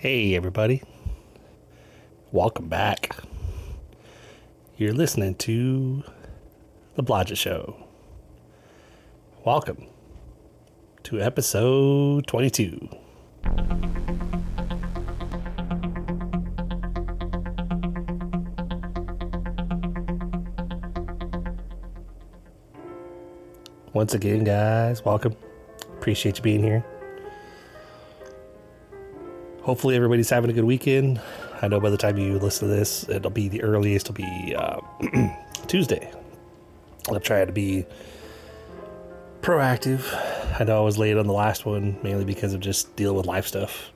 Hey, everybody. Welcome back. You're listening to The Blodgett Show. Welcome to episode 22. Once again, guys, welcome. Appreciate you being here. Hopefully, everybody's having a good weekend. I know by the time you listen to this, it'll be the earliest, it'll be uh, Tuesday. I'm trying to be proactive. I know I was late on the last one, mainly because of just dealing with life stuff.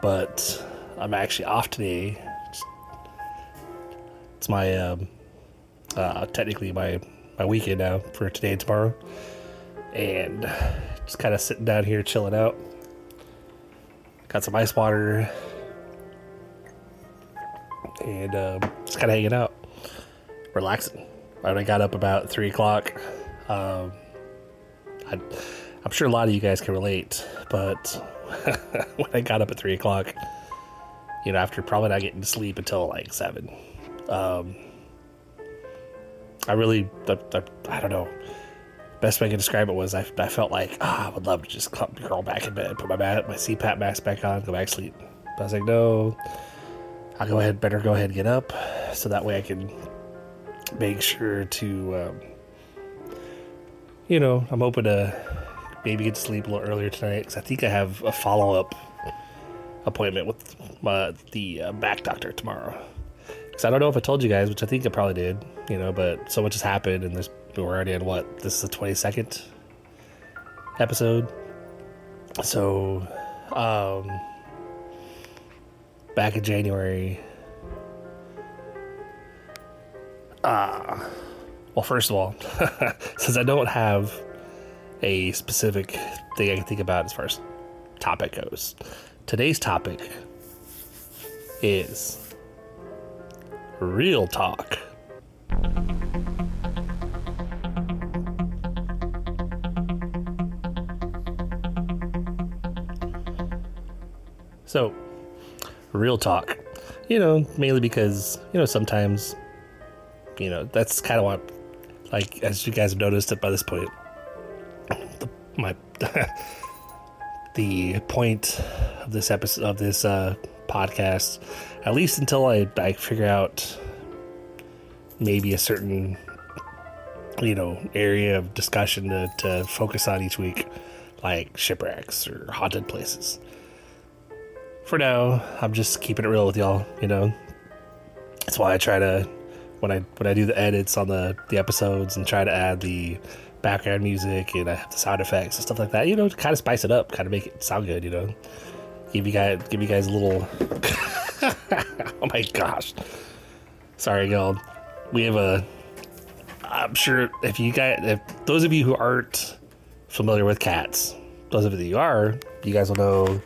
But I'm actually off today. It's, my, um, uh, technically my, my weekend now for today and tomorrow. And just kind of sitting down here chilling out. Got some ice water. And um, just kind of hanging out, relaxing. I got up about 3 o'clock. Um, I, I'm sure a lot of you guys can relate, but when I got up at 3 o'clock, you know, after probably not getting to sleep until like 7, um, I really, I, I, I don't know best way I can describe it was I, I felt like oh, I would love to just crawl back in bed, put my my CPAP mask back on, go back to sleep. But I was like, no, I'll go ahead, better go ahead and get up, so that way I can make sure to, um, you know, I'm hoping to maybe get to sleep a little earlier tonight because I think I have a follow up appointment with my, the uh, back doctor tomorrow. Because I don't know if I told you guys, which I think I probably did, you know, but so much has happened and there's we're already in what? This is the 22nd episode? So um back in january uh well first of all since i don't have a specific thing i can think about as far as topic goes today's topic is real talk So, real talk. You know, mainly because, you know, sometimes, you know, that's kind of what, like, as you guys have noticed it by this point, the, my, the point of this episode, of this uh, podcast, at least until I, I figure out maybe a certain, you know, area of discussion to, to focus on each week, like shipwrecks or haunted places for now, I'm just keeping it real with y'all. You know, that's why I try to when I when I do the edits on the the episodes and try to add the background music and I have the sound effects and stuff like that. You know, to kind of spice it up, kind of make it sound good. You know, give you guys give you guys a little. oh my gosh, sorry, y'all. We have a. I'm sure if you guys, if those of you who aren't familiar with cats, those of you who are, you guys will know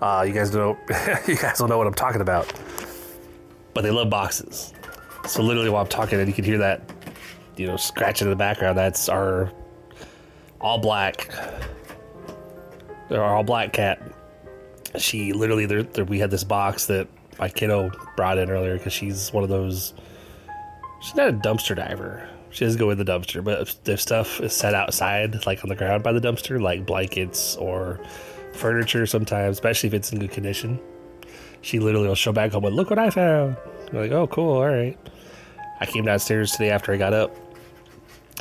uh, you guys know, you guys don't know what I'm talking about. But they love boxes. So literally, while I'm talking, and you can hear that, you know, scratching in the background. That's our all black, our all black cat. She literally, we had this box that my kiddo brought in earlier because she's one of those. She's not a dumpster diver. She doesn't go in the dumpster, but if, if stuff is set outside, like on the ground by the dumpster, like blankets or furniture sometimes, especially if it's in good condition. She literally will show back home and look what I found. I'm like, oh, cool, all right. I came downstairs today after I got up,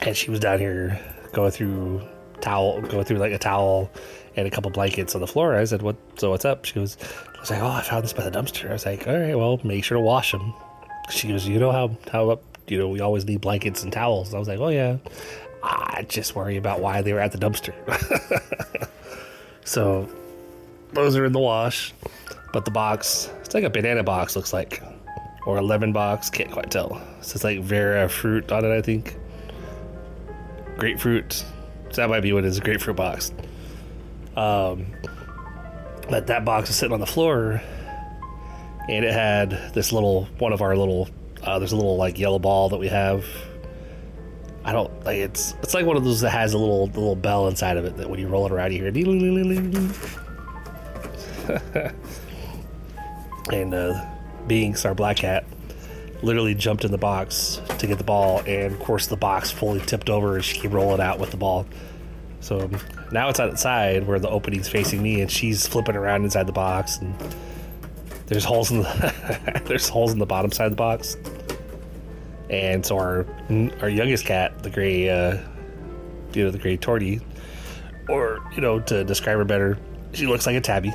and she was down here going through towel, going through like a towel and a couple blankets on the floor. I said, "What? So what's up?" She goes, "I was like, oh, I found this by the dumpster." I was like, "All right, well, make sure to wash them." She goes, "You know how how you know we always need blankets and towels." I was like, "Oh yeah." I just worry about why they were at the dumpster. So those are in the wash. But the box, it's like a banana box, looks like. Or a lemon box, can't quite tell. So it's like Vera fruit on it, I think. Grapefruit. So that might be what it is, a grapefruit box. Um, but that box is sitting on the floor, and it had this little, one of our little, uh, there's a little like yellow ball that we have I don't like it's it's like one of those that has a little little bell inside of it that when you roll it around you hear and uh, Binks, our black cat, literally jumped in the box to get the ball, and of course the box fully tipped over, and she came rolling out with the ball. So now it's outside where the opening's facing me, and she's flipping around inside the box, and there's holes in the there's holes in the bottom side of the box. And so our our youngest cat, the gray, uh, you know, the gray tortie, or you know, to describe her better, she looks like a tabby.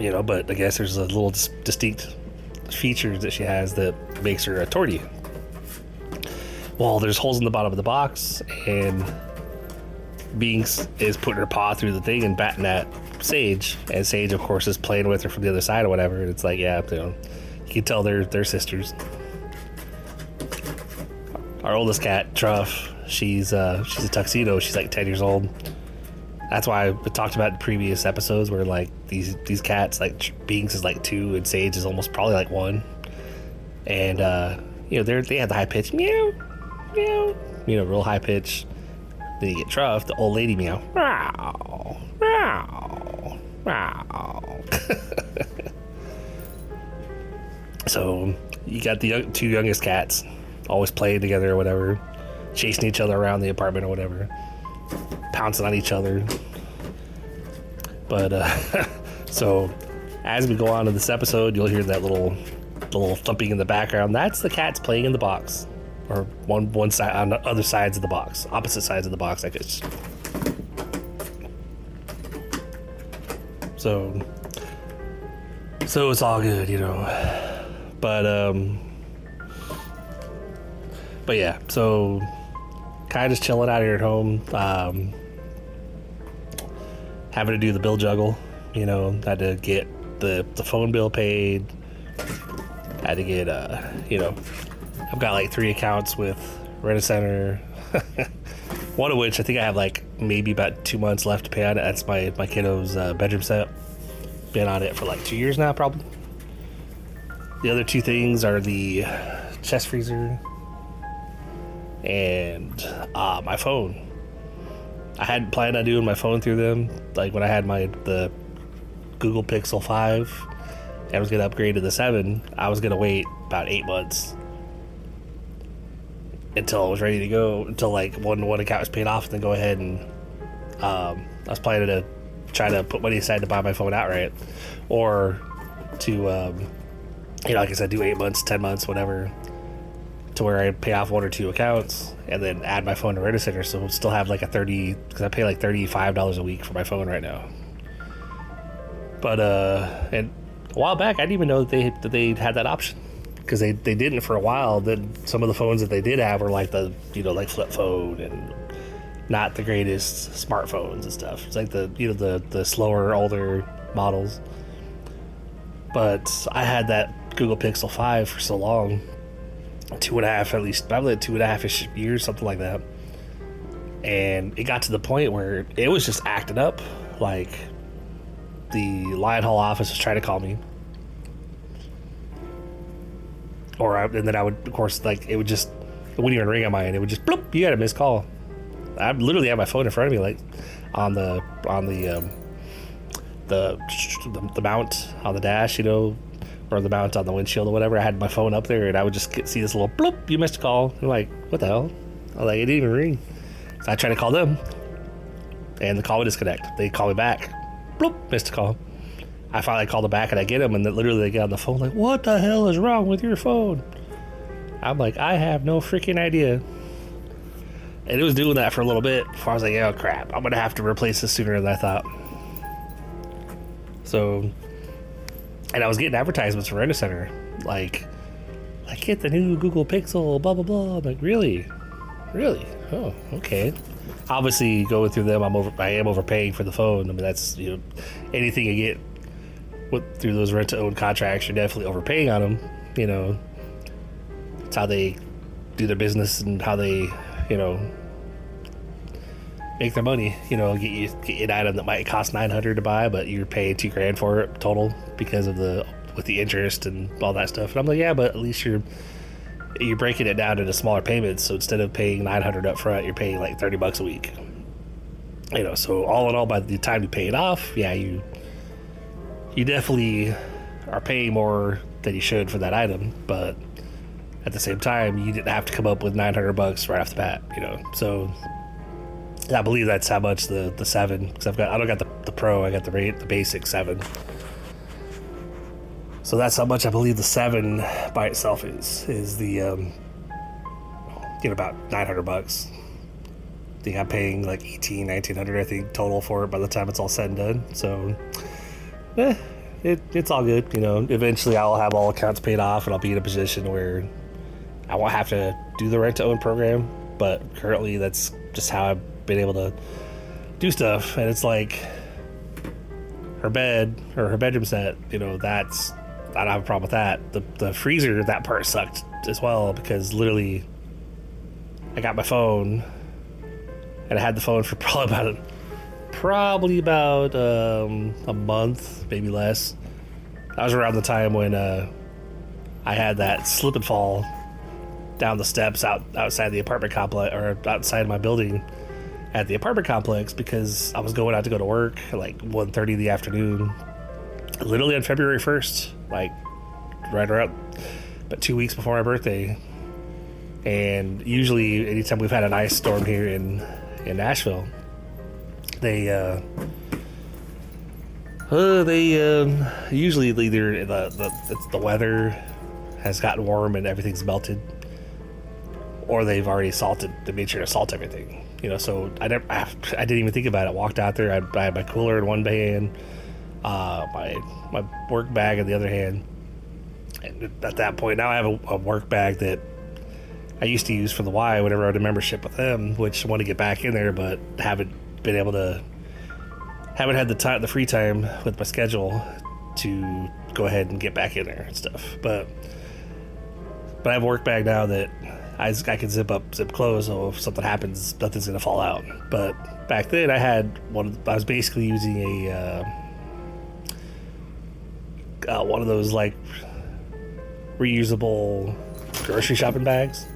You know, but I guess there's a little dis- distinct features that she has that makes her a tortie. Well, there's holes in the bottom of the box, and Binks is putting her paw through the thing and batting at Sage, and Sage, of course, is playing with her from the other side or whatever. And it's like, yeah, you know, you can tell they're they're sisters. Our oldest cat, Truff, she's uh, she's a tuxedo. She's like ten years old. That's why we talked about in previous episodes where like these these cats, like Binks is like two and Sage is almost probably like one, and uh, you know they're they have the high pitch meow, meow, you know, real high pitch. Then you get Truff, the old lady meow, meow, meow, meow. so you got the young, two youngest cats always playing together or whatever, chasing each other around the apartment or whatever, pouncing on each other. But uh, so as we go on to this episode, you'll hear that little little thumping in the background. That's the cats playing in the box, or one one side on the other sides of the box, opposite sides of the box, I guess. So so it's all good, you know. But um but yeah, so kind of just chilling out here at home. Um, having to do the bill juggle, you know, had to get the the phone bill paid. Had to get, uh, you know, I've got like three accounts with Rent a Center. One of which I think I have like maybe about two months left to pay on it. That's my my kiddo's uh, bedroom set. Been on it for like two years now, probably. The other two things are the chest freezer and uh, my phone. I hadn't planned on doing my phone through them. Like when I had my the Google Pixel Five, I was gonna upgrade to the Seven. I was gonna wait about eight months until I was ready to go. Until like one one account was paid off, and then go ahead and um, I was planning to try to put money aside to buy my phone outright, or to um, you know, like I said, do eight months, ten months, whatever to where I pay off one or two accounts and then add my phone to Rent a Center, so we'll still have like a thirty because I pay like thirty five dollars a week for my phone right now. But uh, and a while back I didn't even know that they that they had that option because they they didn't for a while. Then some of the phones that they did have were like the you know like flip phone and not the greatest smartphones and stuff. It's like the you know the the slower older models. But I had that Google Pixel Five for so long two and a half at least probably two and a half years something like that. And it got to the point where it was just acting up like the line haul office was trying to call me. Or I, and then i would of course like it would just it wouldn't even ring on my end. It would just bloop you got a missed call. I literally had my phone in front of me like on the on the um, the, the the mount on the dash you know or the mount on the windshield or whatever. I had my phone up there and I would just get, see this little bloop, you missed a call. I'm like, what the hell? I was like, it didn't even ring. So I tried to call them and the call would disconnect. They call me back. Bloop, missed a call. I finally called them back and I get them and then literally they get on the phone like, what the hell is wrong with your phone? I'm like, I have no freaking idea. And it was doing that for a little bit before I was like, oh crap, I'm gonna have to replace this sooner than I thought. So and I was getting advertisements for Center, like, like get the new Google Pixel, blah blah blah. I'm like, really, really? Oh, okay. Obviously, going through them, I'm over. I am overpaying for the phone. I mean, that's you know, anything you get with, through those rent to own contracts, you're definitely overpaying on them. You know, it's how they do their business and how they, you know, make their money. You know, get you get an item that might cost nine hundred to buy, but you're paying two grand for it total because of the with the interest and all that stuff. And I'm like, yeah, but at least you're you're breaking it down into smaller payments. So instead of paying nine hundred up front, you're paying like thirty bucks a week. You know, so all in all, by the time you pay it off, yeah, you you definitely are paying more than you should for that item, but at the same time, you didn't have to come up with 900 bucks right off the bat, you know. So I believe that's how much the the seven because I've got I don't got the, the pro, I got the the basic seven. So that's how much I believe the seven by itself is is the um, get about 900 bucks. I think I'm paying like 18, 1900 I think total for it by the time it's all said and done. So, eh, it, it's all good. You know, eventually I'll have all accounts paid off and I'll be in a position where I won't have to do the rent to own program. But currently, that's just how I've been able to do stuff. And it's like her bed or her bedroom set, you know, that's, I don't have a problem with that. The, the freezer, that part sucked as well because literally I got my phone and I had the phone for probably about probably about um, a month, maybe less. That was around the time when uh, I had that slip and fall down the steps out outside the apartment complex or outside my building at the apartment complex because I was going out to go to work at like 1.30 in the afternoon, literally on February 1st, like right around but two weeks before my birthday. And usually, anytime we've had an ice storm here in in Nashville, they uh, uh they um, usually either the the the weather has gotten warm and everything's melted, or they've already salted. They made sure to salt everything. You know, so I never I, I didn't even think about it. Walked out there. I, I had my cooler in one hand, uh, my my work bag in the other hand. And at that point, now I have a, a work bag that I used to use for the Y whenever I had a membership with them, which I want to get back in there, but haven't been able to, haven't had the time, the free time with my schedule to go ahead and get back in there and stuff. But, but I have a work bag now that I, I can zip up, zip close, so if something happens, nothing's gonna fall out. But back then, I had one. I was basically using a uh, uh, one of those like reusable grocery shopping bags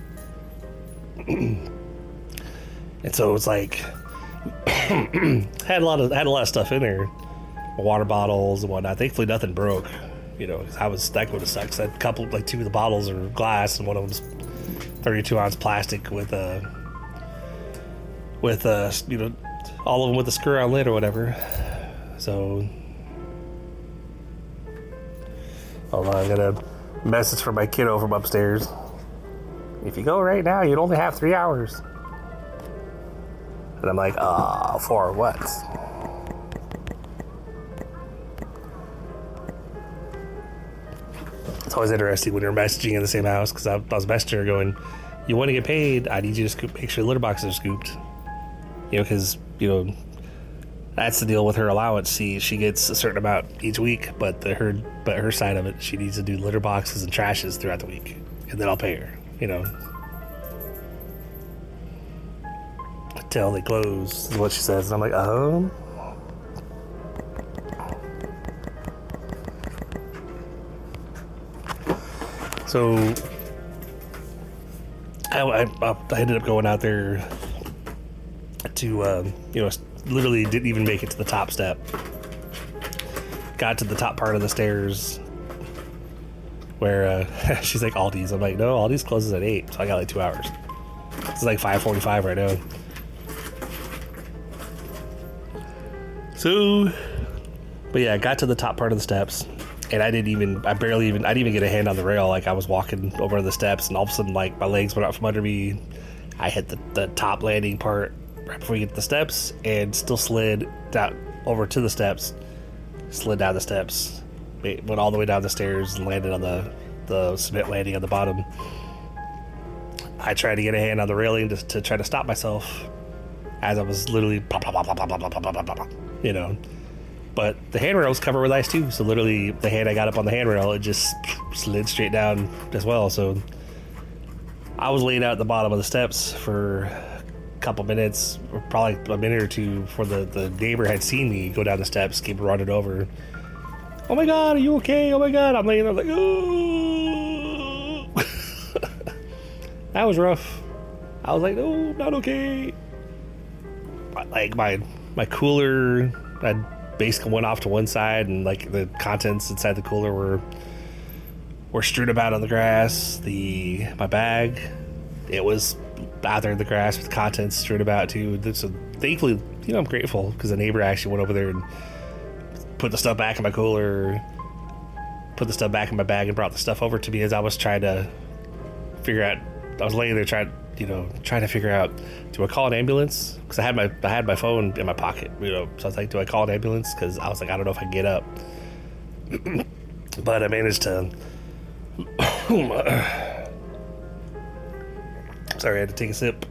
and so it's like had a lot of had a lot of stuff in there, water bottles and whatnot. Thankfully, nothing broke. You know, I was that would have sucked. I had a couple, like two of the bottles are glass, and one of them's 32 ounce plastic with a with a you know all of them with a screw on lid or whatever. So, hold on, I got a message from my kiddo from upstairs. If you go right now, you'd only have three hours. And I'm like, ah, uh, for what? It's always interesting when you're messaging in the same house because I, I, was messaging her going, "You want to get paid? I need you to scoop, make sure litter boxes are scooped." You know, because you know that's the deal with her allowance. She she gets a certain amount each week, but the, her but her side of it, she needs to do litter boxes and trashes throughout the week, and then I'll pay her you know, until they close is what she says. And I'm like, um. So I, I, I, ended up going out there to, um, you know, literally didn't even make it to the top step. Got to the top part of the stairs where uh, she's like Aldi's. I'm like, no, Aldi's closes at eight, so I got like two hours. It's like five forty-five right now. So, but yeah, I got to the top part of the steps, and I didn't even, I barely even, I didn't even get a hand on the rail. Like I was walking over the steps, and all of a sudden, like my legs went out from under me. I hit the, the top landing part right before you get the steps, and still slid down over to the steps, slid down the steps, went all the way down the stairs and landed on the the cement landing at the bottom. I tried to get a hand on the railing to, to try to stop myself as I was literally, you know. But the handrail was covered with ice too, so literally the hand I got up on the handrail, it just slid straight down as well. So I was laying out at the bottom of the steps for a couple minutes, probably a minute or two, before the, the neighbor had seen me go down the steps, keep running over oh my god, are you okay? Oh my god. I'm laying there like, oh. that was rough. I was like, oh, not okay. Like my my cooler, I basically went off to one side, and like the contents inside the cooler were were strewn about on the grass. The my bag, it was out there in the grass with contents strewn about too. So thankfully, you know, I'm grateful because the neighbor actually went over there and put the stuff back in my cooler, put the stuff back in my bag, and brought the stuff over to me as I was trying to figure out. I was laying there trying, you know, trying to figure out, do I call an ambulance? Because I had my I had my phone in my pocket, you know. So I was like, do I call an ambulance? Because I was like, I don't know if I get up. but I managed to. Sorry, I had to take a sip.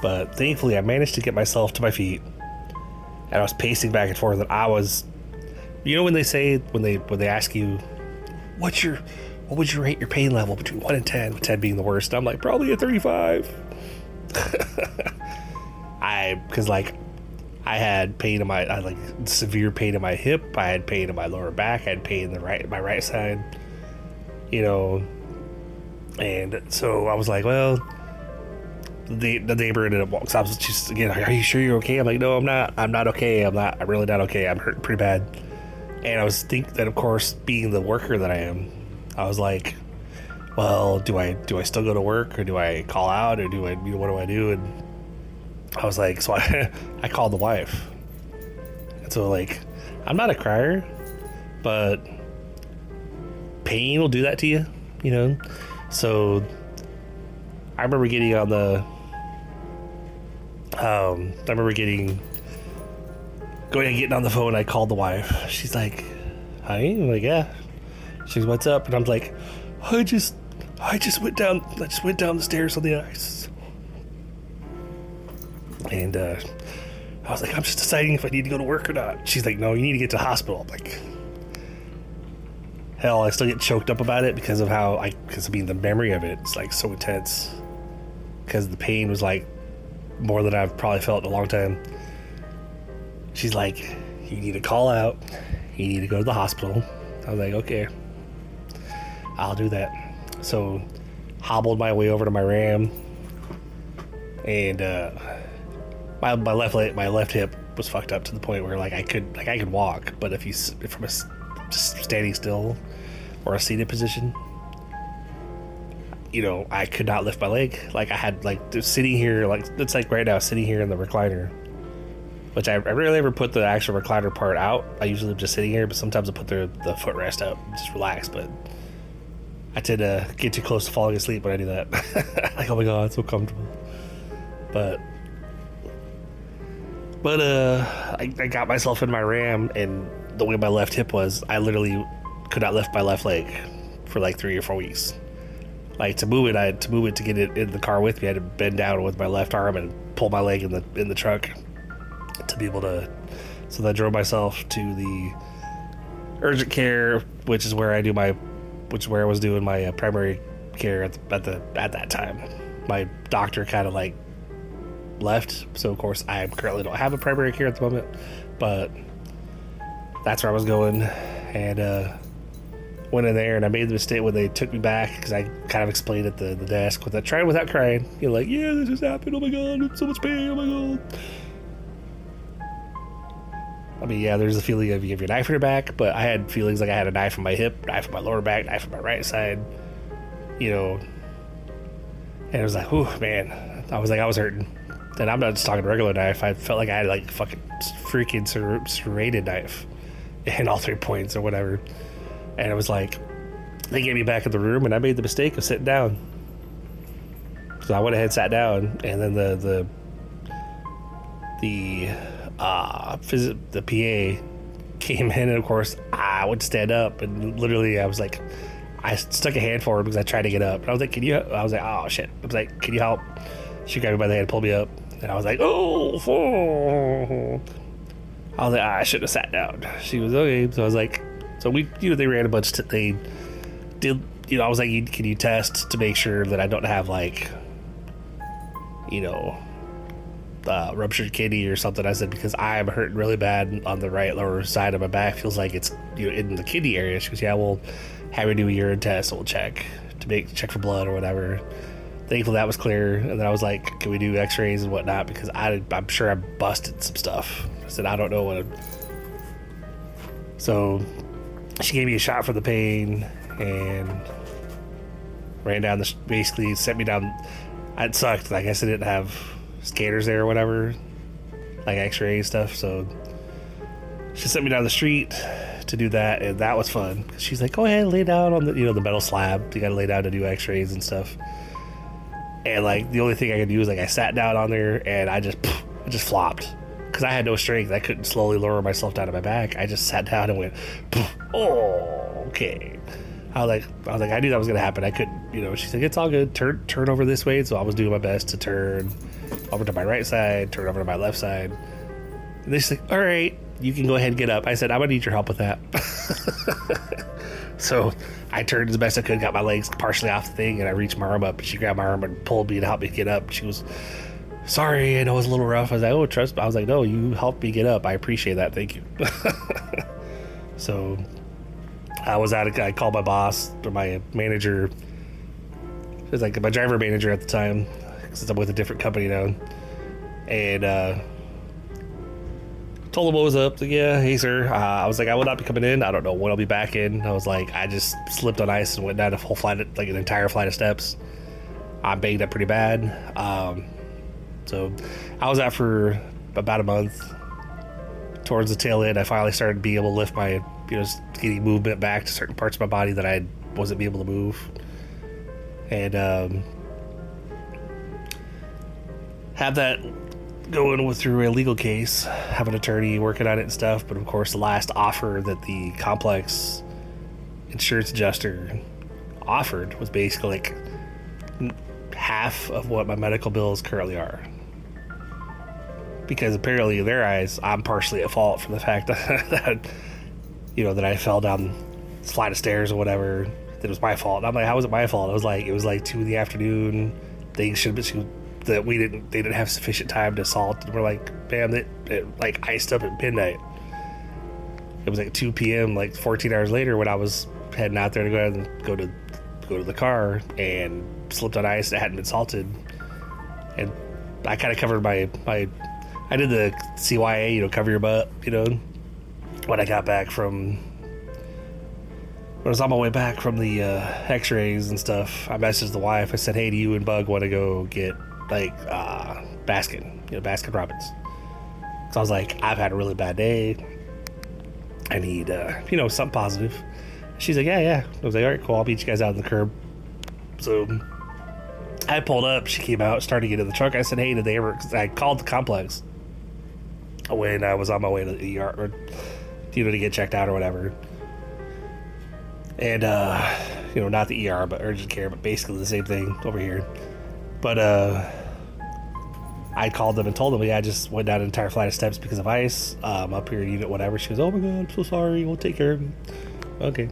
But thankfully, I managed to get myself to my feet, and I was pacing back and forth. And I was, you know, when they say when they when they ask you, what's your what would you rate your pain level between one and ten, with ten being the worst? I'm like probably a thirty-five. I because like I had pain in my I like severe pain in my hip. I had pain in my lower back. I had pain in the right my right side. You know, and so I was like, well, the the neighbor ended up walking. I was just again, are you sure you're okay? I'm like, no, I'm not. I'm not okay. I'm not. I'm really not okay. I'm hurt pretty bad. And I was think that, of course, being the worker that I am, I was like, well, do I do I still go to work or do I call out or do I you know what do I do? And I was like, so I I called the wife. And so like, I'm not a crier, but pain will do that to you, you know. So I remember getting on the um I remember getting going and getting on the phone, I called the wife. She's like, Honey? I'm like, yeah. She's what's up? And I'm like, I just I just went down I just went down the stairs on the ice. And uh I was like, I'm just deciding if I need to go to work or not. She's like, No, you need to get to the hospital. I'm like Hell, I still get choked up about it because of how I, because I mean, the memory of it is like so intense. Because the pain was like more than I've probably felt in a long time. She's like, you need to call out. You need to go to the hospital. I was like, okay, I'll do that. So, hobbled my way over to my ram, and uh, my my left leg, my left hip was fucked up to the point where like I could like I could walk, but if you from a standing still or a seated position, you know, I could not lift my leg. Like I had like sitting here, like it's like right now sitting here in the recliner, which I, I rarely ever put the actual recliner part out. I usually am just sitting here, but sometimes I put the the footrest up, just relax. But I tend to get too close to falling asleep when I do that. like oh my god, it's so comfortable. But but uh, I, I got myself in my ram and the way my left hip was, I literally could not lift my left leg for like three or four weeks. Like to move it, I had to move it to get it in the car with me. I had to bend down with my left arm and pull my leg in the in the truck to be able to. So I drove myself to the urgent care, which is where I do my, which is where I was doing my uh, primary care at the, at the at that time. My doctor kind of like left, so of course I currently don't have a primary care at the moment, but that's where I was going, and uh, went in there and I made the mistake when they took me back because I kind of explained at the, the desk with that trying without crying. You're like, yeah, this just happened. Oh my god, I'm so much pain. Oh my god. I mean, yeah, there's a feeling of you have your knife in your back, but I had feelings like I had a knife in my hip, knife in my lower back, knife in my right side, you know. And it was like, oh man, I was like, I was hurting. And I'm not just talking regular knife. I felt like I had like fucking freaking serrated knife in all three points or whatever. And it was like, they gave me back in the room, and I made the mistake of sitting down. So I went ahead and sat down, and then the the the uh phys- the PA came in, and of course I would stand up, and literally I was like, I stuck a hand forward because I tried to get up, and I was like, "Can you?" I was like, "Oh shit!" I was like, "Can you help?" She grabbed me by the hand, pulled me up, and I was like, "Oh!" oh. I was like, I should have sat down. She was okay. So I was like, so we, you know, they ran a bunch. T- they did, you know, I was like, can you test to make sure that I don't have like, you know, uh, ruptured kidney or something? I said because I am hurting really bad on the right lower side of my back. Feels like it's you know in the kidney area. She goes, yeah, we'll have you do a urine test. We'll check to make check for blood or whatever. thankfully that was clear. And then I was like, can we do X-rays and whatnot? Because I, I'm sure I busted some stuff. I said I don't know what. So she gave me a shot for the pain and ran down the basically sent me down. It sucked. I guess I didn't have scanners there or whatever, like X-ray stuff. So she sent me down the street to do that, and that was fun. She's like, "Go ahead, lay down on the you know the metal slab. You got to lay down to do X-rays and stuff." And like the only thing I could do was like I sat down on there and I just I just flopped because I had no strength. I couldn't slowly lower myself down to my back. I just sat down and went, "Oh, okay." I was like, I was like, I knew that was gonna happen. I couldn't, you know. She's like, "It's all good. Turn, turn over this way." So I was doing my best to turn over to my right side, turn over to my left side. And she's like, "All right, you can go ahead and get up." I said, "I'm gonna need your help with that." so I turned as best I could, got my legs partially off the thing, and I reached my arm up. She grabbed my arm and pulled me to help me get up. She was sorry, I know it was a little rough. I was like, "Oh, trust." Me. I was like, "No, you helped me get up. I appreciate that. Thank you." so I was. A, I called my boss or my manager. It was like my driver manager at the time, since I'm with a different company now, and uh, told him what was up. Yeah, hey sir. Uh, I was like, I will not be coming in. I don't know when I'll be back in. I was like, I just slipped on ice and went down a whole flight, of, like an entire flight of steps. I banged up pretty bad. Um, so I was out for about a month. Towards the tail end, I finally started being able to lift my you know, getting movement back to certain parts of my body that I wasn't able to move, and um, have that going with through a legal case, have an attorney working on it and stuff. But of course, the last offer that the complex insurance adjuster offered was basically like half of what my medical bills currently are. Because apparently, in their eyes, I'm partially at fault for the fact that, you know, that I fell down this flight of stairs or whatever. That it was my fault. And I'm like, how was it my fault? It was like it was like two in the afternoon. Things should have been that we didn't they didn't have sufficient time to salt. And we're like, bam, it, it like iced up at midnight. It was like 2 p.m. like 14 hours later when I was heading out there to go and go to go to the car and slipped on ice that hadn't been salted. And I kind of covered my my I did the CYA, you know, cover your butt, you know, when I got back from when I was on my way back from the uh, X-rays and stuff, I messaged the wife. I said, "Hey, do you and Bug want to go get like uh, Baskin, you know, Baskin Robbins?" So I was like, "I've had a really bad day. I need, uh, you know, something positive." She's like, "Yeah, yeah." I was like, "All right, cool. I'll beat you guys out on the curb." So I pulled up. She came out, started getting in the truck. I said, "Hey, did they ever?" I called the complex when I was on my way to the ER. Or, you know, to get checked out or whatever. And, uh, you know, not the ER, but urgent care, but basically the same thing over here. But, uh, I called them and told them, yeah, I just went down an entire flight of steps because of ice, um, up here, unit, whatever. She goes, oh my God, I'm so sorry. We'll take care of you. Okay.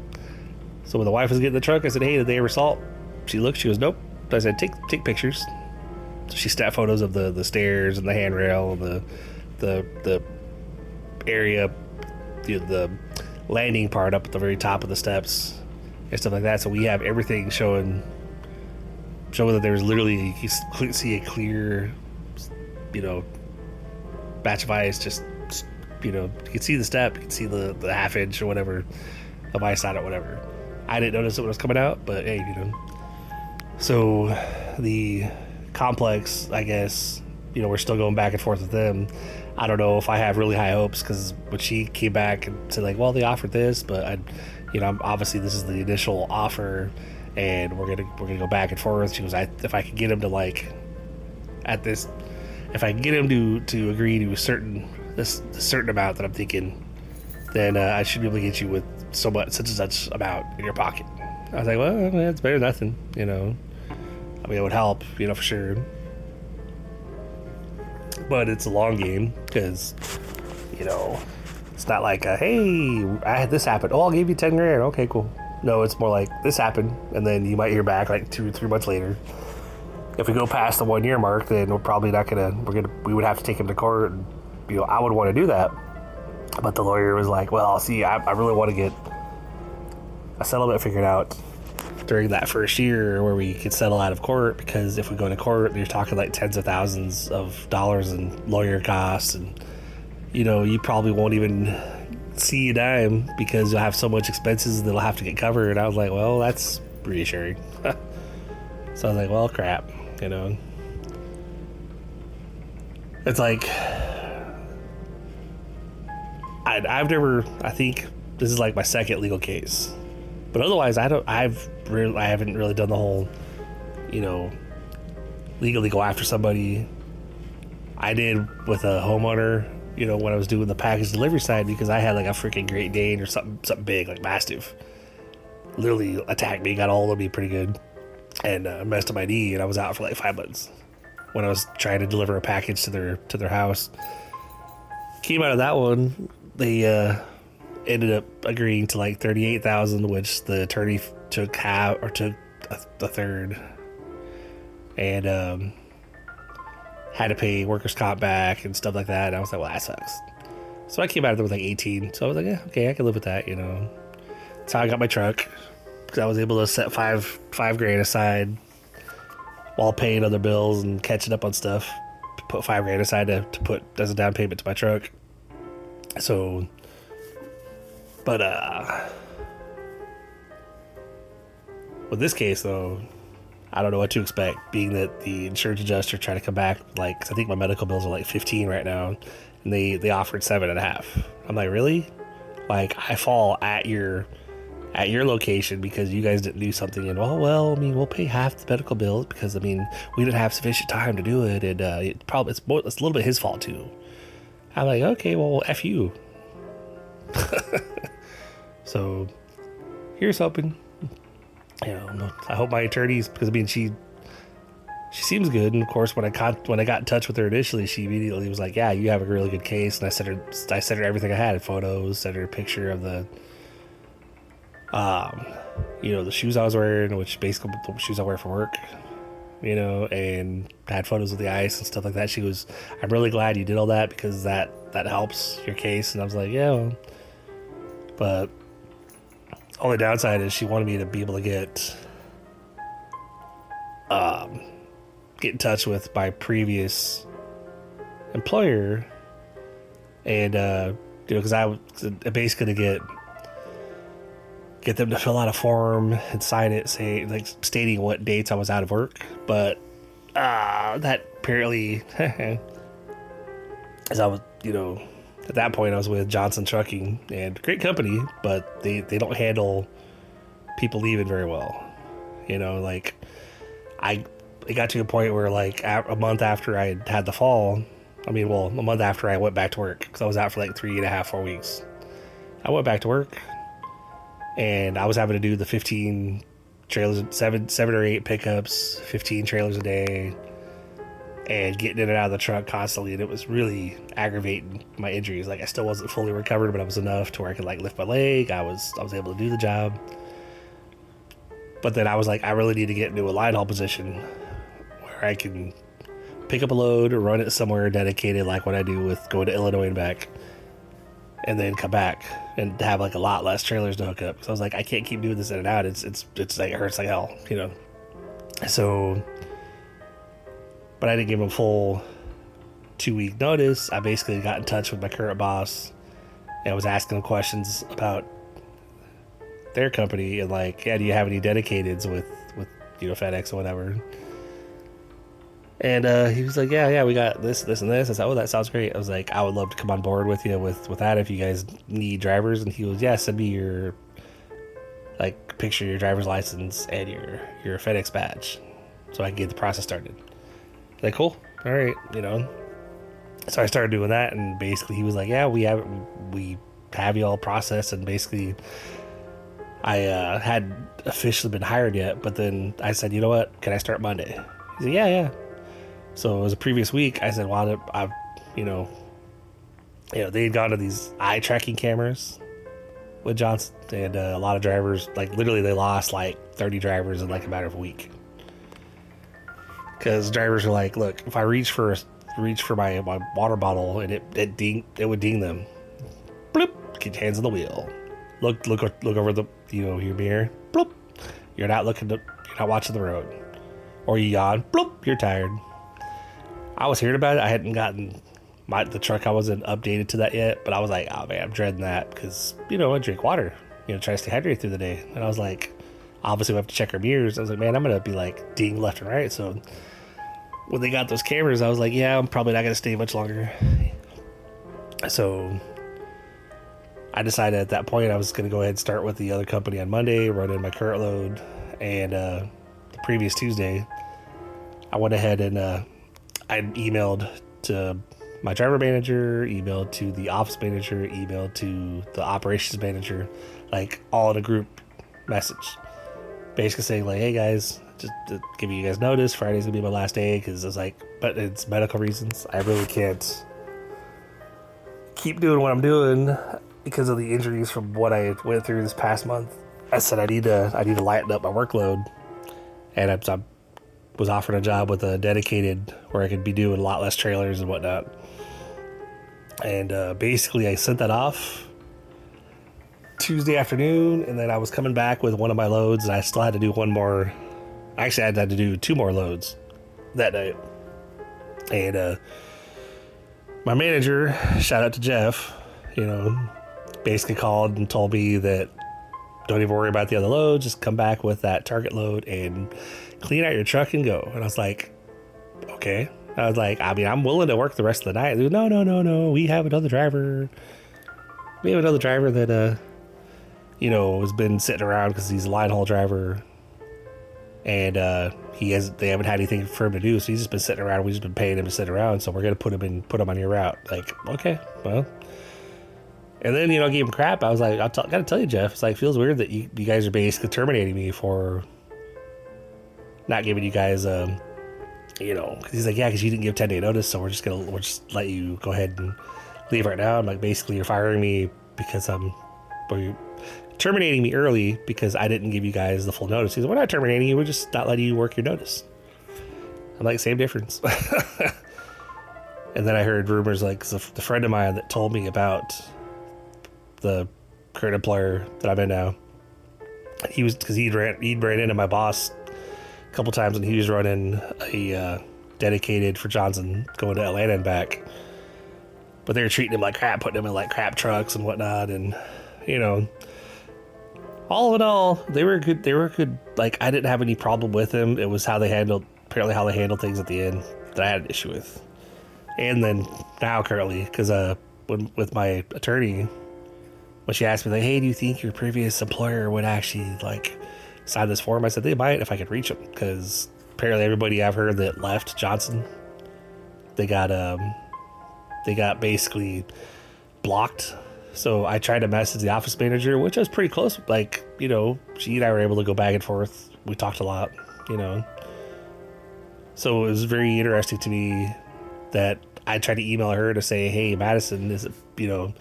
So when the wife was getting the truck, I said, hey, did they ever salt? She looked, she goes, nope. I said, take, take pictures. So she snapped photos of the, the stairs and the handrail and the, the, the area the, the landing part up at the very top of the steps and stuff like that. So we have everything showing showing that there's literally you could see a clear, you know, batch of ice. Just you know, you can see the step, you can see the the half inch or whatever of ice on it, whatever. I didn't notice it when it was coming out, but hey, you know. So the complex, I guess, you know, we're still going back and forth with them I don't know if I have really high hopes because when she came back and said like, well, they offered this, but I, you know, obviously this is the initial offer, and we're gonna we're gonna go back and forth. She was, I, if I could get him to like, at this, if I can get him to to agree to a certain this certain amount that I'm thinking, then uh, I should be able to get you with so much such and such amount in your pocket. I was like, well, it's better than nothing, you know. I mean, it would help, you know, for sure but it's a long game because you know it's not like a, hey I had this happen oh I'll give you ten grand okay cool no it's more like this happened and then you might hear back like two or three months later. If we go past the one year mark then we're probably not gonna we're gonna we would have to take him to court. And you know I would want to do that. But the lawyer was like well see I, I really want to get a settlement figured out during that first year where we could settle out of court because if we go to court, you're talking like tens of thousands of dollars in lawyer costs, and you know you probably won't even see a dime because you'll have so much expenses that'll have to get covered. And I was like, well, that's reassuring. so I was like, well, crap, you know. It's like I, I've never. I think this is like my second legal case, but otherwise, I don't. I've really, I haven't really done the whole, you know, legally go after somebody. I did with a homeowner, you know, when I was doing the package delivery side because I had like a freaking Great Dane or something, something big like Mastiff, literally attacked me, got all of me pretty good, and uh, messed up my knee, and I was out for like five months when I was trying to deliver a package to their to their house. Came out of that one, they uh, ended up agreeing to like thirty eight thousand, which the attorney took half or took a, a third, and um, had to pay workers' comp back and stuff like that. And I was like, well, that sucks. So I came out of there with like eighteen. So I was like, yeah, okay, I can live with that, you know. How I got my truck because I was able to set five five grand aside while paying other bills and catching up on stuff. Put five grand aside to, to put as a down payment to my truck. So, but uh, with this case though, I don't know what to expect. Being that the insurance adjuster tried to come back, like I think my medical bills are like fifteen right now, and they they offered seven and a half. I'm like, really? Like I fall at your at your location because you guys didn't do something and well well i mean we'll pay half the medical bills because i mean we didn't have sufficient time to do it and uh, it probably it's, more, it's a little bit his fault too i'm like okay well f you so here's hoping you know i hope my attorneys because i mean she she seems good and of course when i got when i got in touch with her initially she immediately was like yeah you have a really good case and i sent her i sent her everything i had photos sent her a picture of the um, you know, the shoes I was wearing, which basically the shoes I wear for work, you know, and had photos of the ice and stuff like that. She was, I'm really glad you did all that because that that helps your case. And I was like, yeah, well. but only downside is she wanted me to be able to get, um, get in touch with my previous employer, and uh, you know, because I was basically to get get them to fill out a form and sign it, say like stating what dates I was out of work. But uh, that apparently, as I was, you know, at that point I was with Johnson Trucking and great company, but they they don't handle people leaving very well. You know, like I it got to a point where like a month after I had the fall, I mean, well, a month after I went back to work because I was out for like three and a half, four weeks. I went back to work and I was having to do the 15 trailers, seven, seven or eight pickups, 15 trailers a day, and getting in and out of the truck constantly. And it was really aggravating my injuries. Like I still wasn't fully recovered, but I was enough to where I could like lift my leg. I was, I was able to do the job. But then I was like, I really need to get into a line haul position where I can pick up a load or run it somewhere dedicated, like what I do with going to Illinois and back and then come back and have like a lot less trailers to hook up. So I was like, I can't keep doing this in and out. It's it's it's like it hurts like hell, you know. So, but I didn't give him full two week notice. I basically got in touch with my current boss and I was asking him questions about their company and like, yeah, do you have any dedicateds with with you know FedEx or whatever? And uh, he was like, "Yeah, yeah, we got this, this, and this." I said, "Oh, that sounds great." I was like, "I would love to come on board with you with with that if you guys need drivers." And he was, "Yeah, send me your like picture your driver's license and your your FedEx badge, so I can get the process started." Like, cool, all right, you know. So I started doing that, and basically he was like, "Yeah, we have we have you all processed," and basically. I uh, had officially been hired yet, but then I said, you know what? Can I start Monday? He said, yeah, yeah. So it was a previous week. I said, "Well, I, you know, you know, they had gone to these eye tracking cameras with Johnson, and uh, a lot of drivers, like literally, they lost like 30 drivers in like a matter of a week because drivers are like, look, if I reach for reach for my my water bottle and it it ding it would ding them, bloop, get hands on the wheel, look look look over the you know your mirror, bloop, You're not looking to, you're not watching the road. Or you yawn, bloop, you're tired. I was hearing about it. I hadn't gotten my the truck. I wasn't updated to that yet, but I was like, oh man, I'm dreading that because you know I drink water. You know, try to stay hydrated through the day. And I was like, obviously we have to check our mirrors. I was like, man, I'm gonna be like ding left and right. So when they got those cameras, I was like, yeah, I'm probably not gonna stay much longer. So I decided at that point I was gonna go ahead and start with the other company on Monday, run in my current load, and uh, the previous Tuesday, I went ahead and uh, I emailed to my driver manager, emailed to the office manager, emailed to the operations manager, like all in a group message, basically saying like, "Hey guys, just to give you guys notice, Friday's gonna be my last day because it's like, but it's medical reasons. I really can't keep doing what I'm doing because of the injuries from what I went through this past month. I said I need to I need to lighten up my workload, and I, I was offered a job with a dedicated where I could be doing a lot less trailers and whatnot. And uh, basically, I sent that off Tuesday afternoon, and then I was coming back with one of my loads, and I still had to do one more. Actually, I had to do two more loads that night. And uh, my manager, shout out to Jeff, you know, basically called and told me that don't even worry about the other load, just come back with that target load and clean out your truck and go. And I was like, okay. I was like, I mean, I'm willing to work the rest of the night. no, no, no, no. We have another driver. We have another driver that, uh, you know, has been sitting around because he's a line haul driver, and uh, he has they haven't had anything for him to do, so he's just been sitting around. We've just been paying him to sit around, so we're gonna put him in, put him on your route. Like, okay, well. And then you know, I gave him crap. I was like, I gotta tell you, Jeff. It's like feels weird that you, you guys are basically terminating me for not giving you guys um, you know, cause he's like, yeah, because you didn't give 10 day notice, so we're just gonna we're just let you go ahead and leave right now. I'm like, basically, you're firing me because I'm, terminating me early because I didn't give you guys the full notice. He's like, we're not terminating you, we're just not letting you work your notice. I'm like, same difference. and then I heard rumors like the friend of mine that told me about the current employer that I'm in now. He was because he ran he ran into my boss a couple times when he was running a uh, dedicated for Johnson going to Atlanta and back. But they were treating him like crap, putting him in like crap trucks and whatnot, and you know, all in all, they were good. They were good. Like I didn't have any problem with them. It was how they handled, apparently how they handled things at the end that I had an issue with. And then now currently, because uh, when, with my attorney, when she asked me like, "Hey, do you think your previous employer would actually like?" sign this form? I said they might if I could reach them because apparently everybody I've heard that left Johnson, they got um, they got basically blocked. So I tried to message the office manager, which was pretty close. Like you know, she and I were able to go back and forth. We talked a lot, you know. So it was very interesting to me that I tried to email her to say, "Hey, Madison, is it you know?"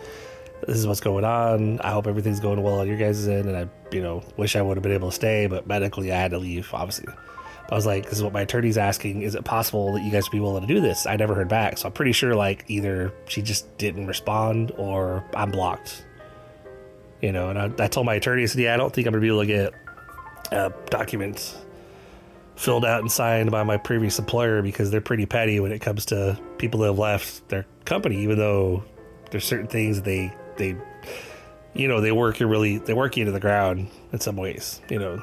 this is what's going on. I hope everything's going well on your guys' end. And I, you know, wish I would have been able to stay, but medically I had to leave, obviously. I was like, this is what my attorney's asking. Is it possible that you guys would be willing to do this? I never heard back. So I'm pretty sure, like, either she just didn't respond or I'm blocked. You know, and I, I told my attorney, I said, yeah, I don't think I'm going to be able to get uh, documents filled out and signed by my previous employer because they're pretty petty when it comes to people that have left their company, even though there's certain things they they you know they work you really they work you into the ground in some ways you know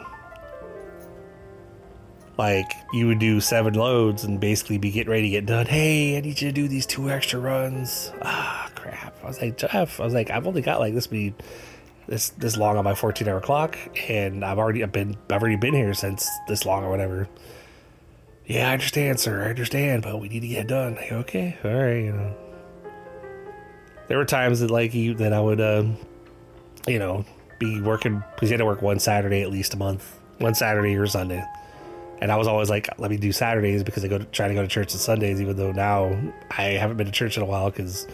like you would do seven loads and basically be getting ready to get done. Hey i need you to do these two extra runs. Ah crap. I was like jeff i was like i've only got like this many this this long on my 14 hour clock and i've already i've been i've already been here since this long or whatever. Yeah i understand sir. I understand but we need to get done. Like, okay all right you know. There were times that like you that I would, uh, you know, be working because you had to work one Saturday at least a month, one Saturday or Sunday, and I was always like, let me do Saturdays because I go to, try to go to church on Sundays, even though now I haven't been to church in a while because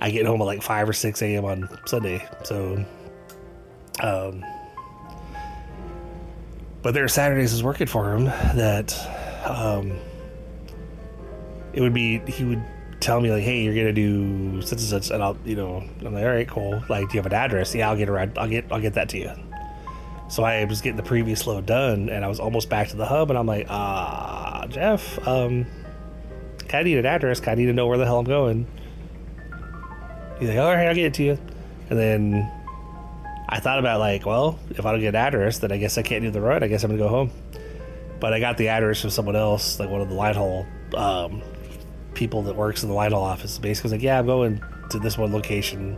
I get home at like five or six a.m. on Sunday, so. Um, but there are Saturdays is working for him that um, it would be he would tell me like, hey, you're gonna do such and such, and I'll, you know, I'm like, all right, cool. Like, do you have an address? Yeah, I'll get around. I'll get, I'll get that to you. So I was getting the previous load done, and I was almost back to the hub, and I'm like, ah, Jeff, um, I need an address. I need to know where the hell I'm going. He's like, all right, I'll get it to you. And then I thought about like, well, if I don't get an address, then I guess I can't do the run. I guess I'm gonna go home. But I got the address from someone else, like one of the line haul um, people that works in the line haul office. Basically, was like, yeah, I'm going to this one location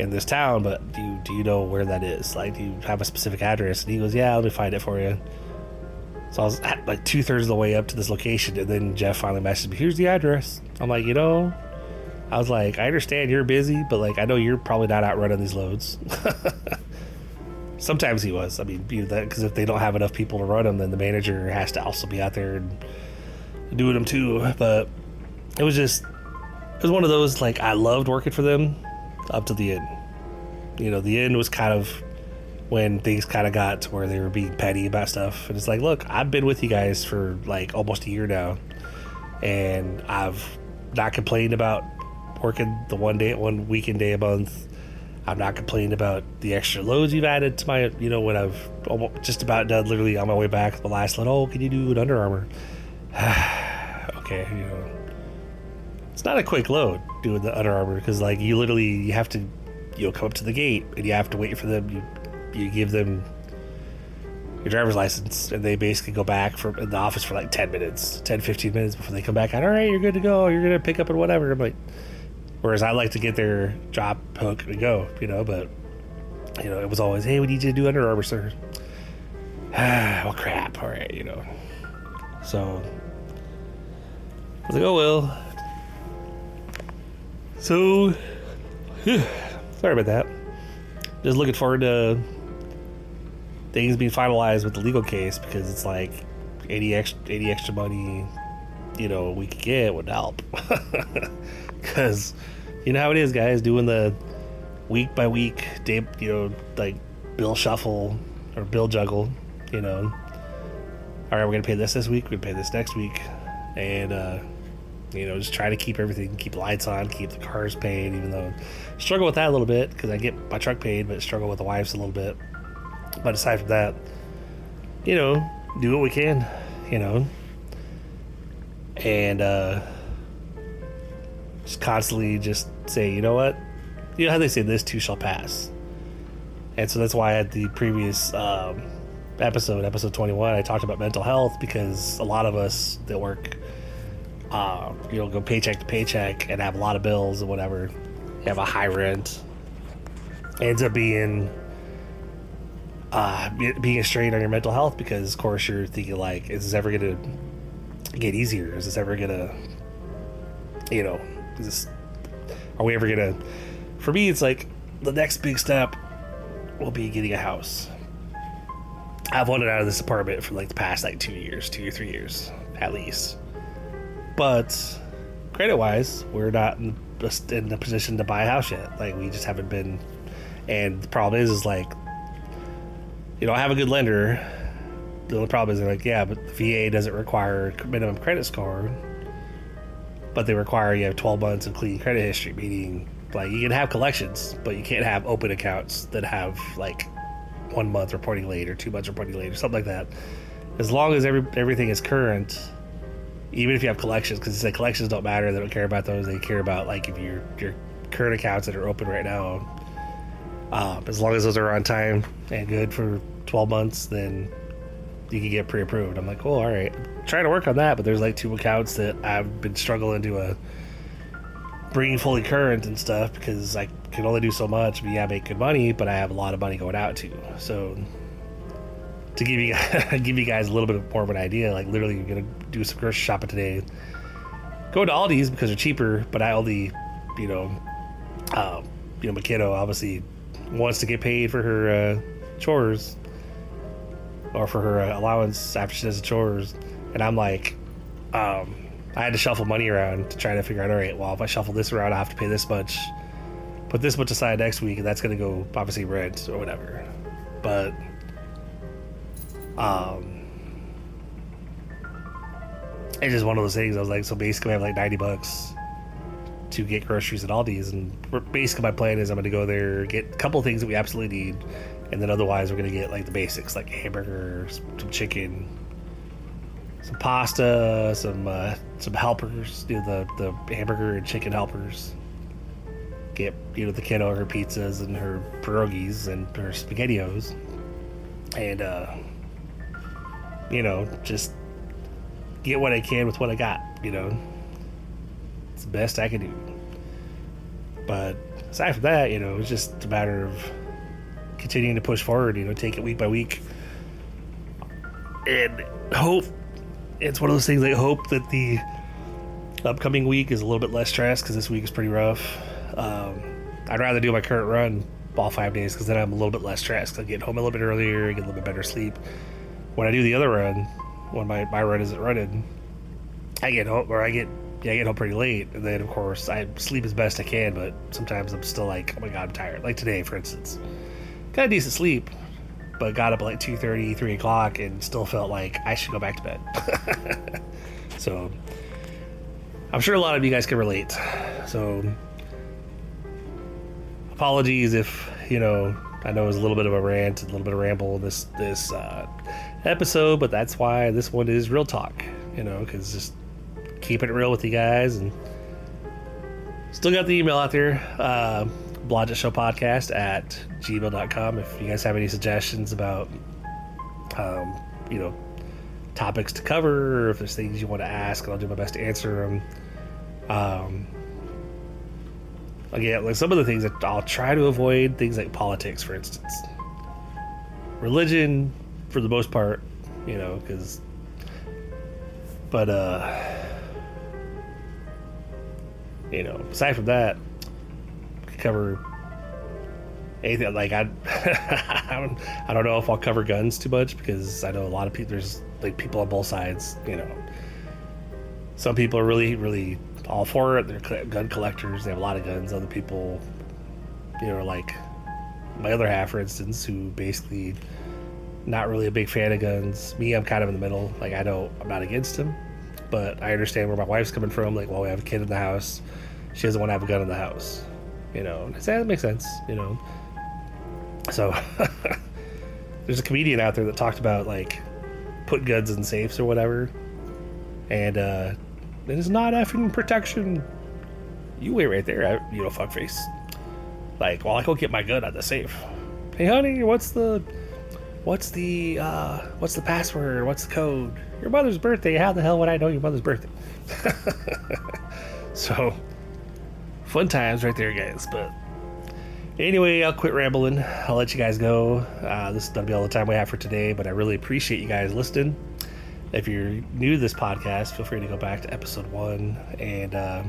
in this town, but do you, do you know where that is? Like, do you have a specific address? And he goes, yeah, let me find it for you. So I was at like two thirds of the way up to this location, and then Jeff finally messaged me, here's the address. I'm like, you know, I was like, I understand you're busy, but like, I know you're probably not out running these loads. Sometimes he was. I mean, because if they don't have enough people to run them, then the manager has to also be out there and doing them too. But it was just, it was one of those like I loved working for them up to the end. You know, the end was kind of when things kind of got to where they were being petty about stuff. And it's like, look, I've been with you guys for like almost a year now, and I've not complained about working the one day, one weekend day a month. I'm not complaining about the extra loads you've added to my, you know, when I've just about done, literally on my way back the last little, Oh, can you do an Under Armour? okay, you know, it's not a quick load doing the Under Armour because like you literally you have to, you know, come up to the gate and you have to wait for them. You you give them your driver's license and they basically go back from in the office for like 10 minutes 10 15 minutes before they come back out all right you're good to go you're gonna pick up and whatever i'm like Whereas I like to get there, drop, hook, and go, you know, but, you know, it was always, hey, we need you to do Under Armour, sir. well, crap, all right, you know. So, I was like, oh, well. So, sorry about that. Just looking forward to things being finalized with the legal case because it's like any extra, any extra money, you know, we could get would help. because you know how it is, guys. Doing the week by week, day, you know, like bill shuffle or bill juggle. You know, all right, we're gonna pay this this week. We're gonna pay this next week, and uh, you know, just try to keep everything, keep lights on, keep the cars paid. Even though I struggle with that a little bit because I get my truck paid, but struggle with the wives a little bit. But aside from that, you know, do what we can. You know, and. uh just constantly just say, you know what? You know how they say this too shall pass. And so that's why at the previous um, episode, episode 21, I talked about mental health because a lot of us that work, uh, you know, go paycheck to paycheck and have a lot of bills and whatever, have a high rent, ends up being uh, being a strain on your mental health because, of course, you're thinking like, is this ever gonna get easier? Is this ever gonna, you know, is this, are we ever gonna? For me, it's like the next big step will be getting a house. I've wanted out of this apartment for like the past like two years, two or three years at least. But credit wise, we're not in, in the position to buy a house yet. Like we just haven't been. And the problem is, is like, you know, I have a good lender. The only problem is they're like, yeah, but VA doesn't require minimum credit score but they require you have 12 months of clean credit history, meaning like you can have collections, but you can't have open accounts that have like one month reporting late or two months reporting late or something like that. As long as every everything is current, even if you have collections, because the collections don't matter, they don't care about those. They care about like if your your current accounts that are open right now. Um, as long as those are on time and good for 12 months, then you can get pre-approved. I'm like, oh, all right. I'm trying to work on that, but there's like two accounts that I've been struggling to uh, bring fully current and stuff because I can only do so much. But yeah, I make good money, but I have a lot of money going out too. So to give you give you guys a little bit more of an idea, like literally, you're gonna do some grocery shopping today. Go to Aldi's because they're cheaper, but I only, you know, uh, you know, my McKenna obviously wants to get paid for her uh, chores or for her allowance after she does the chores. And I'm like, um, I had to shuffle money around to try to figure out, all right, well, if I shuffle this around, I have to pay this much, put this much aside next week, and that's to go obviously rent or whatever. But, um, it's just one of those things. I was like, so basically, I have like 90 bucks to get groceries at Aldi's, and basically my plan is I'm going to go there, get a couple things that we absolutely need, and then otherwise we're going to get like the basics, like hamburgers, some chicken, some pasta, some uh, some helpers, you know, the the hamburger and chicken helpers. Get you know the kiddo her pizzas and her pierogies and her spaghettios, and uh, you know just get what I can with what I got. You know, it's the best I can do. But aside from that, you know, it's just a matter of continuing to push forward. You know, take it week by week, and hope. It's one of those things. I hope that the upcoming week is a little bit less stress because this week is pretty rough. Um, I'd rather do my current run all five days because then I'm a little bit less stressed. I get home a little bit earlier, get a little bit better sleep. When I do the other run, when my, my run isn't running, I get home or I get yeah, I get home pretty late, and then of course I sleep as best I can, but sometimes I'm still like, oh my god, I'm tired. Like today, for instance, got a decent sleep, but got up at like 2.30, 3 o'clock, and still felt like I should go back to bed. so I'm sure a lot of you guys can relate. So apologies if you know I know it was a little bit of a rant, a little bit of ramble this this uh, episode, but that's why this one is real talk. You know, because just keeping it real with you guys and still got the email out there uh, podcast at gmail.com if you guys have any suggestions about um, you know topics to cover or if there's things you want to ask i'll do my best to answer them um, again like some of the things that i'll try to avoid things like politics for instance religion for the most part you know because but uh you know, aside from that, cover anything like I, I don't, know if I'll cover guns too much because I know a lot of people. There's like people on both sides. You know, some people are really, really all for it. They're gun collectors. They have a lot of guns. Other people, you know, like my other half, for instance, who basically not really a big fan of guns. Me, I'm kind of in the middle. Like I know I'm not against them, but I understand where my wife's coming from. Like, well, we have a kid in the house she doesn't want to have a gun in the house. You know, that makes sense. You know, so there's a comedian out there that talked about like put guns in safes or whatever, and uh, it is not effing protection. You wait right there, you know, fuckface. Like, well, I go get my gun out of the safe. Hey, honey, what's the, what's the, uh, what's the password? What's the code? Your mother's birthday. How the hell would I know your mother's birthday? so, fun times right there, guys. But anyway, I'll quit rambling. I'll let you guys go. Uh, this is gonna be all the time we have for today, but I really appreciate you guys listening. If you're new to this podcast, feel free to go back to episode one and uh,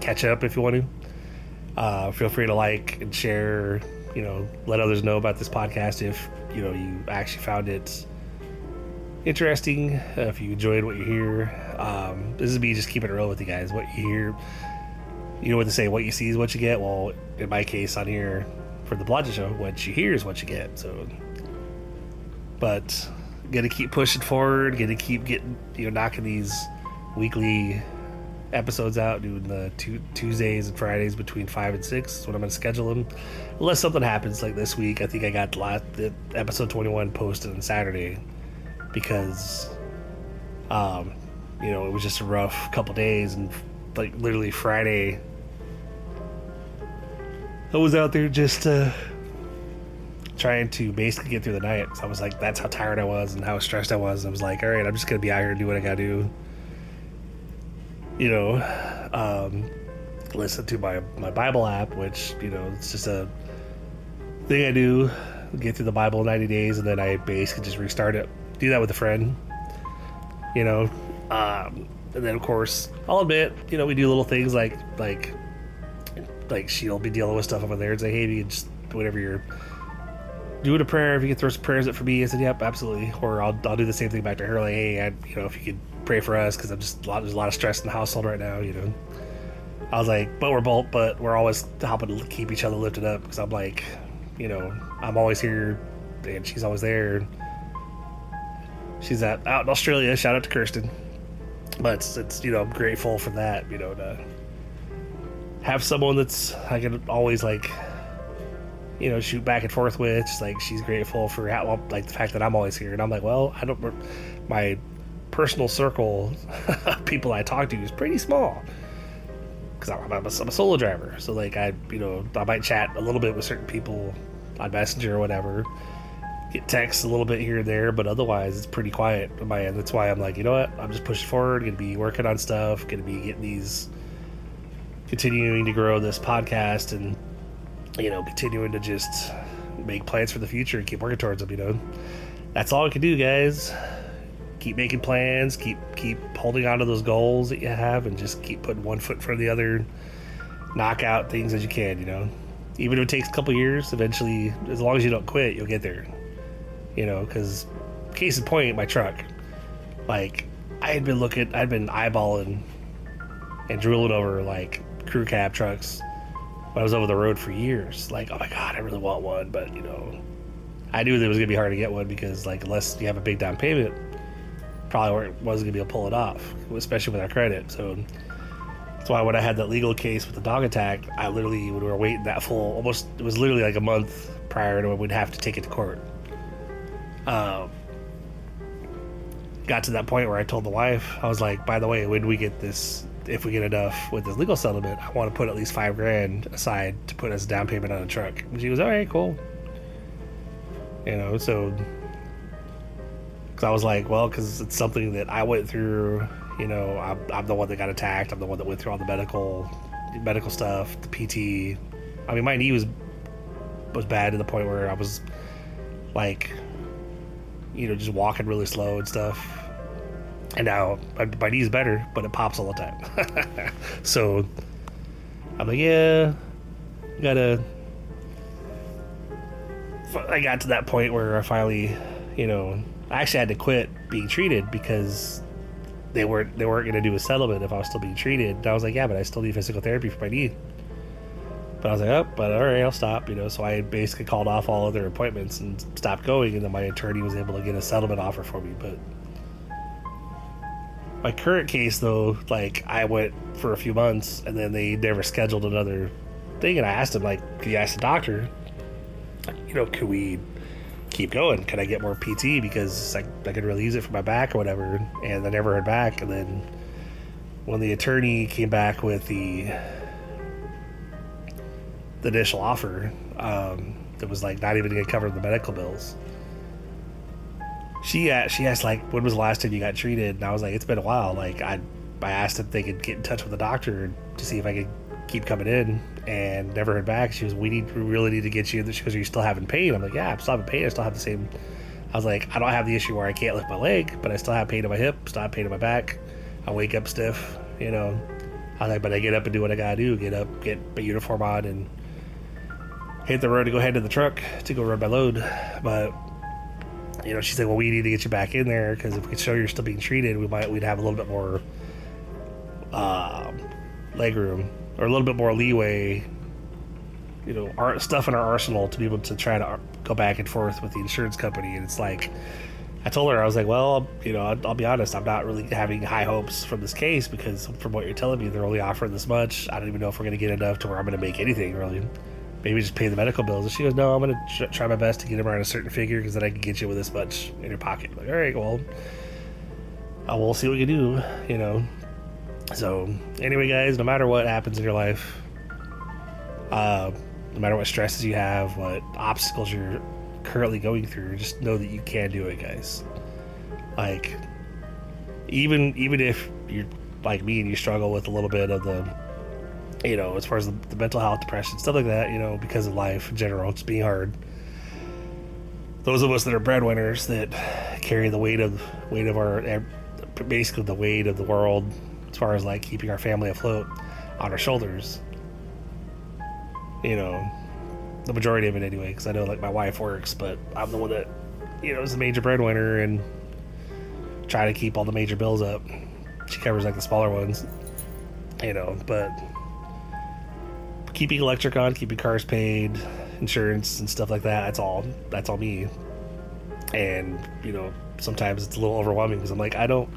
catch up if you want to. Uh, feel free to like and share. You know, let others know about this podcast if you know you actually found it interesting. if you enjoyed what you hear, um, this is me just keeping it real with you guys. What you hear you know what they say, what you see is what you get. Well, in my case on here for the Blodgett show, what you hear is what you get. So, but gonna keep pushing forward. Gonna keep getting you know knocking these weekly episodes out, doing the two, Tuesdays and Fridays between five and six. Is what I'm gonna schedule them. Unless something happens like this week, I think I got last, episode 21 posted on Saturday because, um, you know, it was just a rough couple days and like literally Friday. I was out there just uh, trying to basically get through the night. So I was like, that's how tired I was and how stressed I was. I was like, all right, I'm just gonna be out here and do what I gotta do. You know, um, listen to my my Bible app, which you know it's just a thing I do. Get through the Bible in 90 days, and then I basically just restart it. Do that with a friend. You know, um, and then of course I'll admit, you know, we do little things like like like she'll be dealing with stuff over there and say, hey, you just whatever you're doing a prayer, if you can throw some prayers up for me, I said, yep, absolutely. Or I'll I'll do the same thing back to her, like, hey, I, you know, if you could pray for us because I'm just a lot, there's a lot of stress in the household right now, you know. I was like, but we're both, but we're always helping to keep each other lifted up because I'm like, you know, I'm always here and she's always there. She's at, out in Australia. Shout out to Kirsten but it's, it's, you know I'm grateful for that you know to have someone that's I can always like, you know, shoot back and forth with. Just like she's grateful for how, like the fact that I'm always here, and I'm like, well, I don't. My personal circle of people I talk to is pretty small because I'm, I'm, I'm, a solo driver. So like I, you know, I might chat a little bit with certain people on Messenger or whatever, get texts a little bit here and there, but otherwise it's pretty quiet on my end. That's why I'm like, you know what? I'm just pushing forward. Gonna be working on stuff. Gonna be getting these, continuing to grow this podcast, and you know, continuing to just make plans for the future and keep working towards them. You know, that's all I can do, guys keep making plans, keep keep holding on to those goals that you have, and just keep putting one foot in front of the other. Knock out things as you can, you know. Even if it takes a couple years, eventually, as long as you don't quit, you'll get there. You know, because case in point, my truck. Like, I had been looking, I'd been eyeballing and drooling over like crew cab trucks when I was over the road for years. Like, oh my god, I really want one, but you know, I knew that it was gonna be hard to get one because like unless you have a big down payment, probably wasn't gonna be able to pull it off, especially with our credit. So that's why when I had that legal case with the dog attack, I literally we were waiting that full almost it was literally like a month prior to when we'd have to take it to court. Um, got to that point where I told the wife, I was like, by the way, when we get this, if we get enough with this legal settlement, I want to put at least five grand aside to put as a down payment on a truck. And she was, all right, cool. You know, so because I was like, well, because it's something that I went through. You know, I'm, I'm, the one that got attacked. I'm the one that went through all the medical medical stuff, the PT. I mean, my knee was was bad to the point where I was like, you know, just walking really slow and stuff. And now my, knee's better, but it pops all the time. so I'm like, yeah, gotta. I got to that point where I finally, you know, I actually had to quit being treated because they weren't they weren't going to do a settlement if I was still being treated. And I was like, yeah, but I still need physical therapy for my knee. But I was like, oh, but all right, I'll stop. You know, so I basically called off all other appointments and stopped going, and then my attorney was able to get a settlement offer for me. But my current case, though, like I went for a few months, and then they never scheduled another thing, and I asked him, like, could you ask the doctor? You know, could we keep going. Can I get more PT because I, I could really use it for my back or whatever? And I never heard back. And then when the attorney came back with the the initial offer, um, that was like not even going to cover the medical bills. She asked, she asked like, when was the last time you got treated? And I was like, it's been a while. Like I, I asked if they could get in touch with the doctor to see if I could keep coming in and never heard back. She was, we need, we really need to get you. She goes, are you still having pain? I'm like, yeah, I'm still having pain. I still have the same. I was like, I don't have the issue where I can't lift my leg, but I still have pain in my hip, still have pain in my back. I wake up stiff, you know. I was like, but I get up and do what I gotta do. Get up, get my uniform on, and hit the road to go head to the truck to go run my load. But you know, she's like, well, we need to get you back in there because if we could show you're still being treated, we might we'd have a little bit more um, leg room or a little bit more leeway, you know, stuff in our arsenal to be able to try to go back and forth with the insurance company. And it's like, I told her, I was like, well, you know, I'll, I'll, be honest, I'm not really having high hopes from this case because from what you're telling me, they're only offering this much. I don't even know if we're going to get enough to where I'm going to make anything really. Maybe just pay the medical bills. And she goes, no, I'm going to try my best to get them around a certain figure because then I can get you with this much in your pocket. I'm like, all right, well, uh, we'll see what you do, you know. So, anyway, guys, no matter what happens in your life, uh, no matter what stresses you have, what obstacles you're currently going through, just know that you can do it, guys. Like, even even if you're like me and you struggle with a little bit of the, you know, as far as the, the mental health, depression, stuff like that, you know, because of life in general, it's being hard. Those of us that are breadwinners that carry the weight of weight of our basically the weight of the world as far as like keeping our family afloat on our shoulders. You know, the majority of it anyway, because I know like my wife works, but I'm the one that, you know, is the major breadwinner and try to keep all the major bills up. She covers like the smaller ones, you know, but keeping electric on, keeping cars paid, insurance and stuff like that, that's all, that's all me. And, you know, sometimes it's a little overwhelming because I'm like, I don't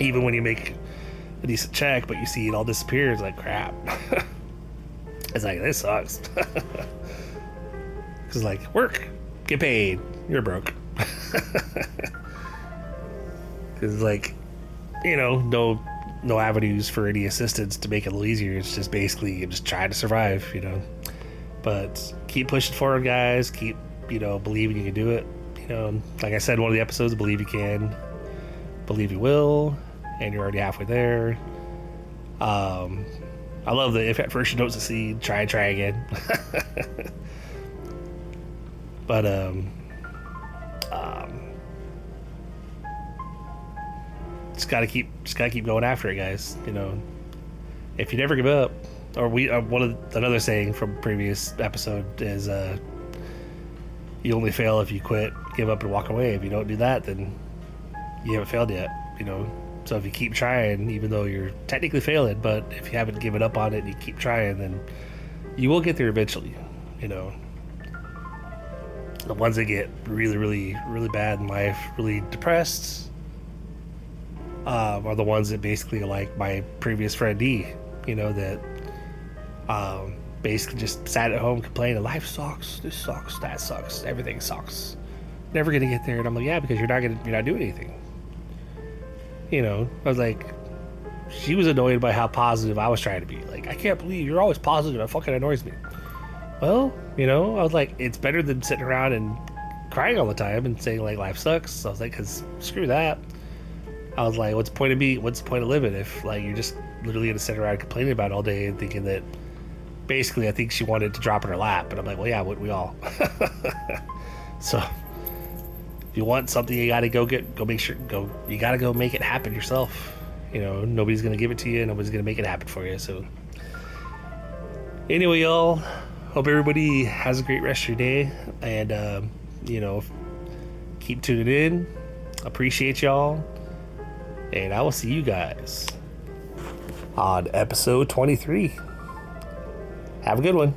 even when you make a decent check, but you see it all disappear. It's like crap. it's like this sucks. Because like work, get paid. You're broke. Because like, you know, no no avenues for any assistance to make it a little easier. It's just basically you just trying to survive. You know. But keep pushing forward, guys. Keep you know believing you can do it. You know, like I said one of the episodes, believe you can, believe you will, and you're already halfway there. Um, I love that if at first you don't succeed, try and try again. but um, um, just gotta keep just gotta keep going after it, guys. You know, if you never give up, or we uh, one of another saying from previous episode is uh, you only fail if you quit, give up, and walk away. If you don't do that, then you haven't failed yet. You know, so if you keep trying, even though you're technically failing, but if you haven't given up on it and you keep trying, then you will get there eventually. You know, the ones that get really, really, really bad in life, really depressed, uh, are the ones that basically like my previous friend D. You know that um, basically just sat at home complaining, life sucks, this sucks, that sucks, everything sucks. Never gonna get there, and I'm like, yeah, because you're not gonna, you're not doing anything you know, I was like, she was annoyed by how positive I was trying to be. Like, I can't believe you're always positive. It fucking annoys me. Well, you know, I was like, it's better than sitting around and crying all the time and saying like life sucks. So I was like, cause screw that. I was like, what's the point of me? What's the point of living if like you're just literally gonna sit around complaining about it all day and thinking that basically I think she wanted to drop in her lap, and I'm like, well, yeah, wouldn't we all? so you want something, you got to go get, go make sure, go, you got to go make it happen yourself. You know, nobody's going to give it to you, nobody's going to make it happen for you. So, anyway, y'all, hope everybody has a great rest of your day. And, um, you know, keep tuning in. Appreciate y'all. And I will see you guys on episode 23. Have a good one.